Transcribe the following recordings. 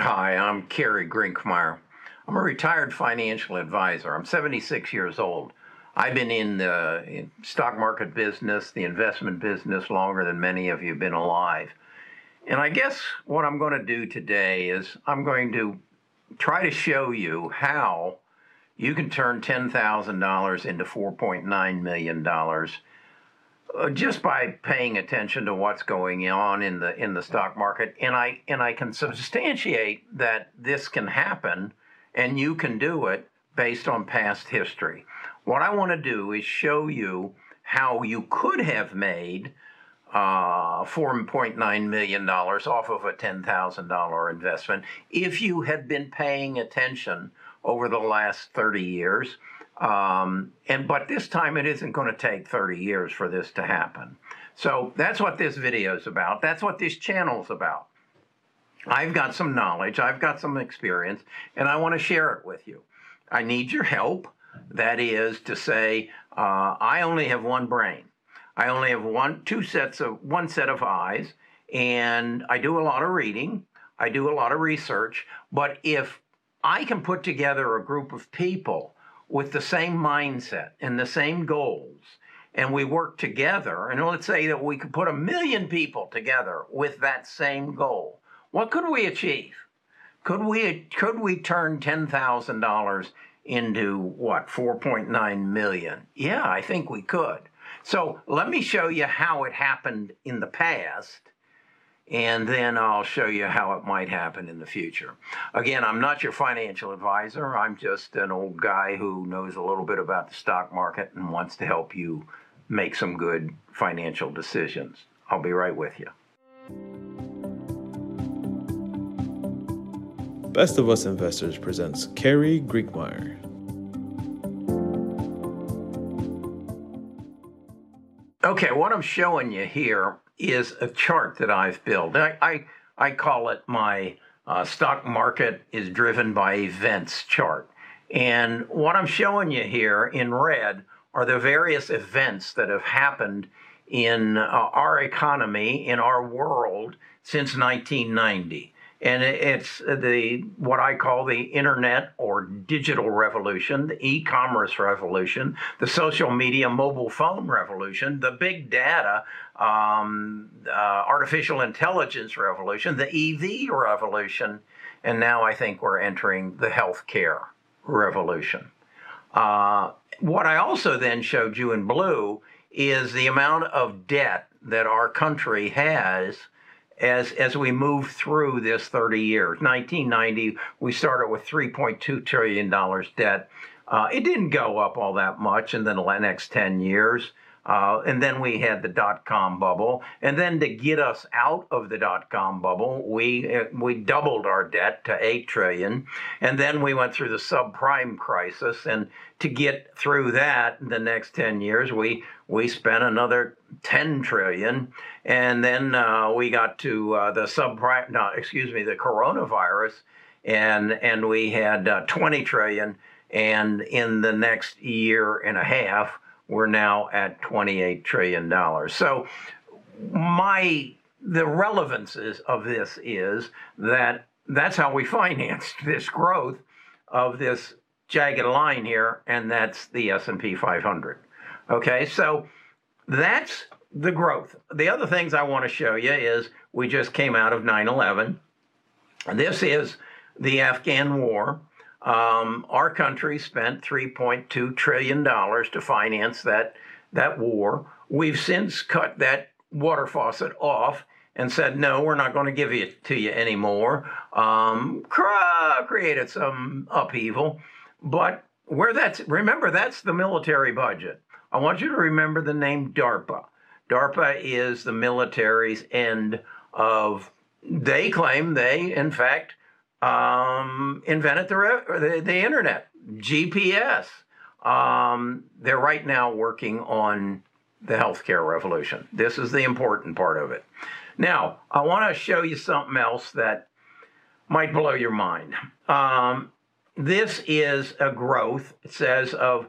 Hi, I'm Kerry Grinkmeyer. I'm a retired financial advisor. I'm 76 years old. I've been in the stock market business, the investment business, longer than many of you have been alive. And I guess what I'm going to do today is I'm going to try to show you how you can turn $10,000 into $4.9 million just by paying attention to what's going on in the in the stock market and I and I can substantiate that this can happen and you can do it based on past history. What I want to do is show you how you could have made uh, $4.9 million off of a $10,000 investment if you had been paying attention over the last 30 years. Um, and but this time it isn't going to take 30 years for this to happen. So that's what this video is about. That's what this channel is about. I've got some knowledge, I've got some experience, and I want to share it with you. I need your help. That is to say, uh, I only have one brain. I only have one, two sets of one set of eyes, and I do a lot of reading. I do a lot of research. But if I can put together a group of people with the same mindset and the same goals, and we work together, and let's say that we could put a million people together with that same goal, what could we achieve? Could we could we turn ten thousand dollars into what 4.9 million? Yeah, I think we could. So let me show you how it happened in the past, and then I'll show you how it might happen in the future. Again, I'm not your financial advisor. I'm just an old guy who knows a little bit about the stock market and wants to help you make some good financial decisions. I'll be right with you. Best of Us Investors presents Kerry Grinkmeyer. Okay, what I'm showing you here is a chart that I've built. I, I, I call it my uh, stock market is driven by events chart. And what I'm showing you here in red are the various events that have happened in uh, our economy, in our world since 1990 and it's the what I call the internet or digital revolution, the e-commerce revolution, the social media mobile phone revolution, the big data, um, uh, artificial intelligence revolution, the EV revolution, and now I think we're entering the healthcare revolution. Uh, what I also then showed you in blue is the amount of debt that our country has as as we move through this 30 years. 1990, we started with 3.2 trillion dollars debt. Uh, it didn't go up all that much in the next 10 years. Uh, and then we had the dot com bubble. And then to get us out of the dot com bubble, we, uh, we doubled our debt to 8 trillion. And then we went through the subprime crisis. And to get through that the next 10 years, we, we spent another 10 trillion. And then uh, we got to uh, the subprime, no, excuse me, the coronavirus. And, and we had uh, 20 trillion. And in the next year and a half, we're now at $28 trillion. So my the relevance of this is that that's how we financed this growth of this jagged line here, and that's the S&P 500. Okay, so that's the growth. The other things I want to show you is we just came out of 9/11. This is the Afghan war. Um, our country spent 3.2 trillion dollars to finance that that war. We've since cut that water faucet off and said, no, we're not going to give it to you anymore. Um, created some upheaval, but where that's remember that's the military budget. I want you to remember the name DARPA. DARPA is the military's end of. They claim they, in fact, um, invented the, the, the internet, GPS. Um, they're right now working on the healthcare revolution. This is the important part of it. Now, I want to show you something else that might blow your mind. Um, this is a growth, it says, of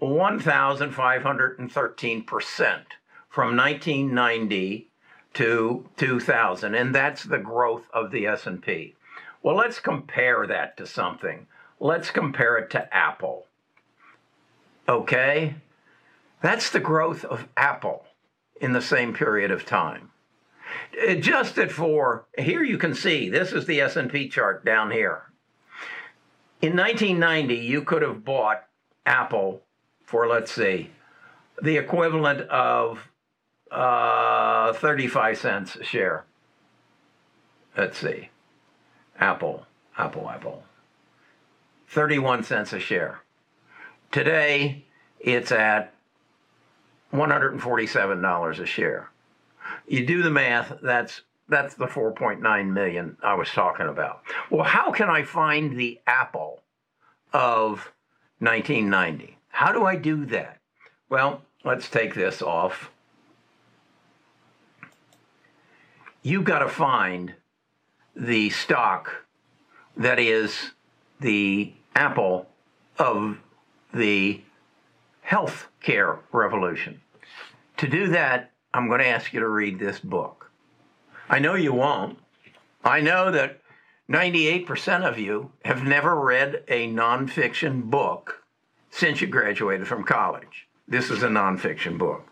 1,513% from 1990 to 2000, and that's the growth of the S&P. Well, let's compare that to something. Let's compare it to Apple. Okay? That's the growth of Apple in the same period of time. Adjusted for here you can see this is the S&P chart down here. In 1990 you could have bought Apple for let's see the equivalent of uh, 35 cents a share. Let's see. Apple, Apple, Apple. 31 cents a share. Today, it's at $147 a share. You do the math, that's that's the 4.9 million I was talking about. Well, how can I find the Apple of 1990? How do I do that? Well, let's take this off. You've got to find the stock that is the Apple of the health care revolution. To do that, I'm going to ask you to read this book. I know you won't. I know that 98% of you have never read a nonfiction book since you graduated from college. This is a nonfiction book.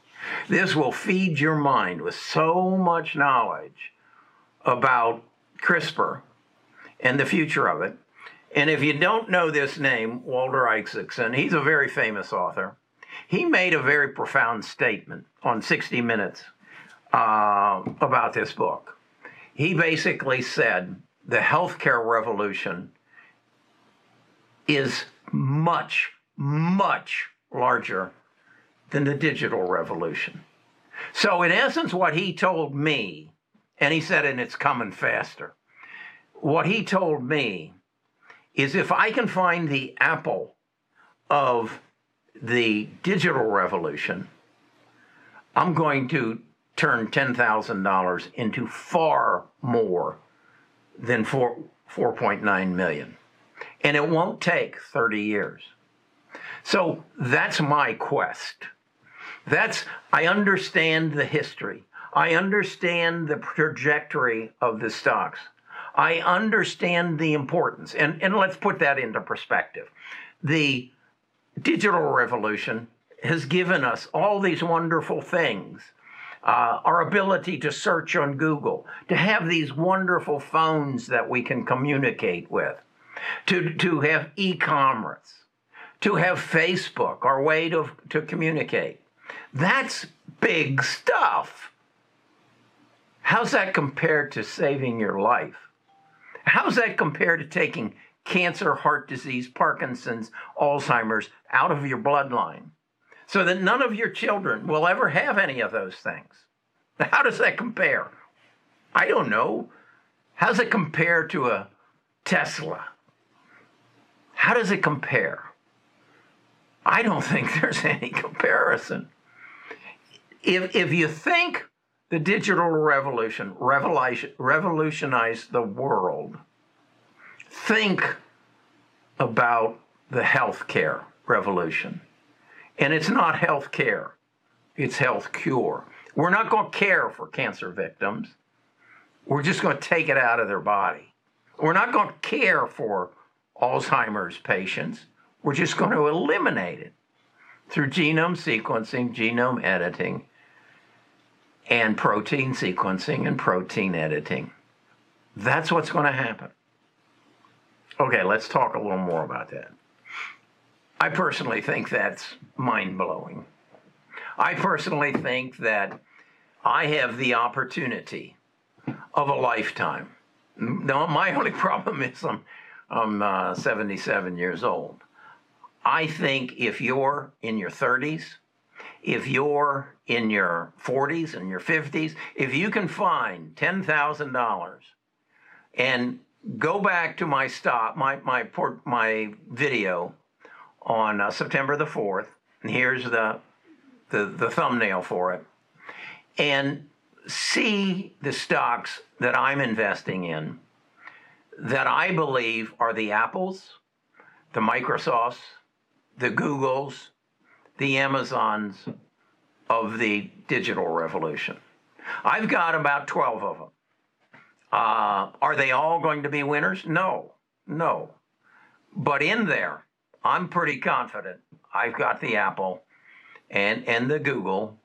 This will feed your mind with so much knowledge about CRISPR and the future of it. And if you don't know this name, Walter Isaacson, he's a very famous author. He made a very profound statement on 60 Minutes uh, about this book. He basically said the healthcare revolution is much, much larger than the digital revolution. So, in essence, what he told me, and he said, and it's coming faster, what he told me is if I can find the apple of the digital revolution, I'm going to turn $10,000 into far more than 4, 4.9 million. And it won't take 30 years. So that's my quest. That's, I understand the history. I understand the trajectory of the stocks. I understand the importance. And, and let's put that into perspective. The digital revolution has given us all these wonderful things. Uh, our ability to search on Google, to have these wonderful phones that we can communicate with, to, to have e commerce, to have Facebook, our way to, to communicate. That's big stuff. How's that compared to saving your life? How's that compared to taking cancer, heart disease, Parkinson's, Alzheimer's out of your bloodline so that none of your children will ever have any of those things? How does that compare? I don't know. How's it compare to a Tesla? How does it compare? I don't think there's any comparison. If, if you think the digital revolution revolutionized the world, think about the healthcare revolution. And it's not health care, it's health cure. We're not going to care for cancer victims. We're just going to take it out of their body. We're not going to care for Alzheimer's patients. We're just going to eliminate it through genome sequencing, genome editing, and protein sequencing and protein editing. That's what's going to happen. Okay, let's talk a little more about that. I personally think that's mind blowing. I personally think that I have the opportunity of a lifetime. Now, my only problem is I'm, I'm uh, 77 years old. I think if you're in your 30s, if you're in your 40s and your 50s, if you can find $10,000 and go back to my stop, my, my, my video on uh, September the 4th, and here's the, the, the thumbnail for it, and see the stocks that I'm investing in that I believe are the Apples, the Microsofts, the Googles, the Amazons of the digital revolution. I've got about 12 of them. Uh, are they all going to be winners? No, no. But in there, I'm pretty confident. I've got the Apple and, and the Google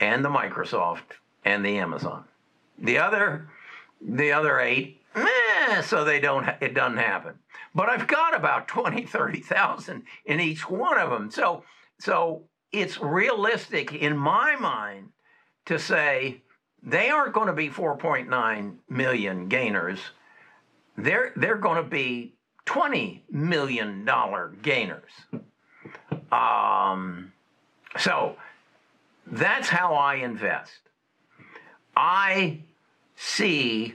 and the Microsoft and the Amazon. The other, the other eight, so they don't, it doesn't happen. But I've got about 20, 30,000 in each one of them. So, so it's realistic in my mind to say they aren't going to be 4.9 million gainers. They're, they're going to be $20 million gainers. Um, so that's how I invest. I see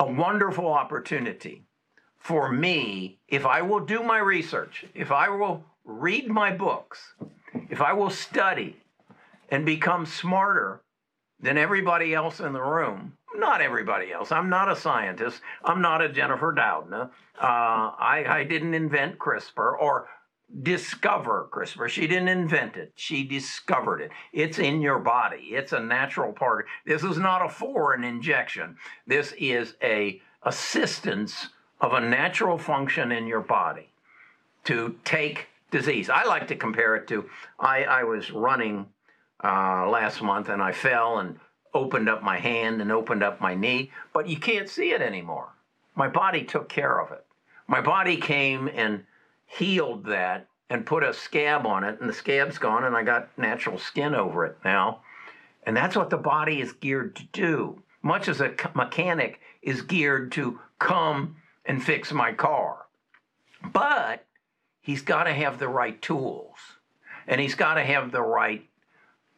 a wonderful opportunity for me if I will do my research, if I will read my books, if I will study and become smarter than everybody else in the room, not everybody else. I'm not a scientist. I'm not a Jennifer Doudna. Uh, I, I didn't invent CRISPR or discover CRISPR. She didn't invent it. She discovered it. It's in your body. It's a natural part. This is not a foreign injection. This is a assistance of a natural function in your body to take disease. I like to compare it to I, I was running uh, last month and I fell and opened up my hand and opened up my knee, but you can't see it anymore. My body took care of it. My body came and healed that and put a scab on it, and the scab's gone, and I got natural skin over it now. And that's what the body is geared to do, much as a mechanic is geared to come and fix my car. But he's got to have the right tools, and he's got to have the right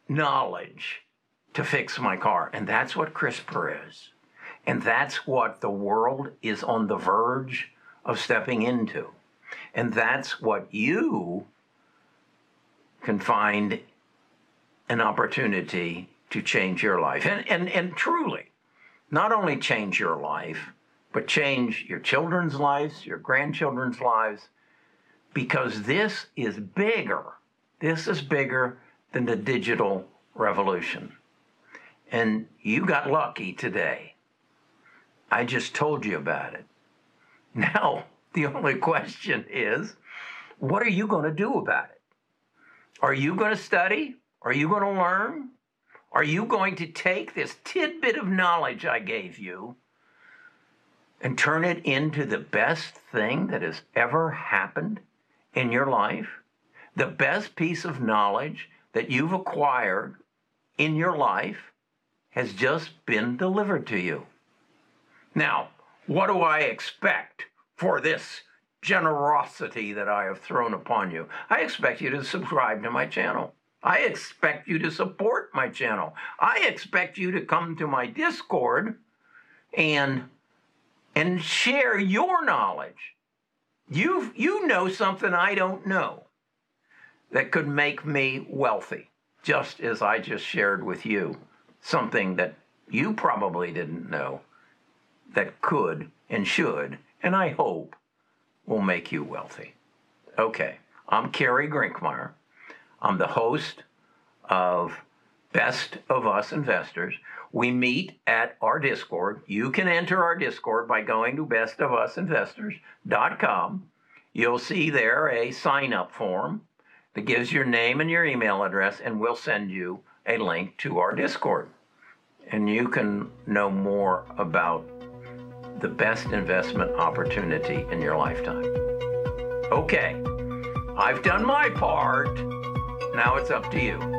knowledge to fix my car. And that's what CRISPR is. And that's what the world is on the verge of stepping into. And that's what you can find an opportunity to change your life. And, and, and truly, not only change your life, but change your children's lives, your grandchildren's lives, because this is bigger. This is bigger than the digital revolution. And you got lucky today. I just told you about it. Now, the only question is what are you going to do about it? Are you going to study? Are you going to learn? Are you going to take this tidbit of knowledge I gave you and turn it into the best thing that has ever happened in your life? The best piece of knowledge that you've acquired in your life has just been delivered to you. Now, what do I expect for this generosity that I have thrown upon you? I expect you to subscribe to my channel. I expect you to support my channel. I expect you to come to my Discord and and share your knowledge. You you know something I don't know that could make me wealthy, just as I just shared with you something that you probably didn't know that could and should, and I hope will make you wealthy. Okay, I'm Kerry Grinkmeyer. I'm the host of Best of Us Investors. We meet at our Discord. You can enter our Discord by going to bestofusinvestors.com. You'll see there a sign up form that gives your name and your email address, and we'll send you a link to our Discord. And you can know more about the best investment opportunity in your lifetime. Okay, I've done my part. Now it's up to you.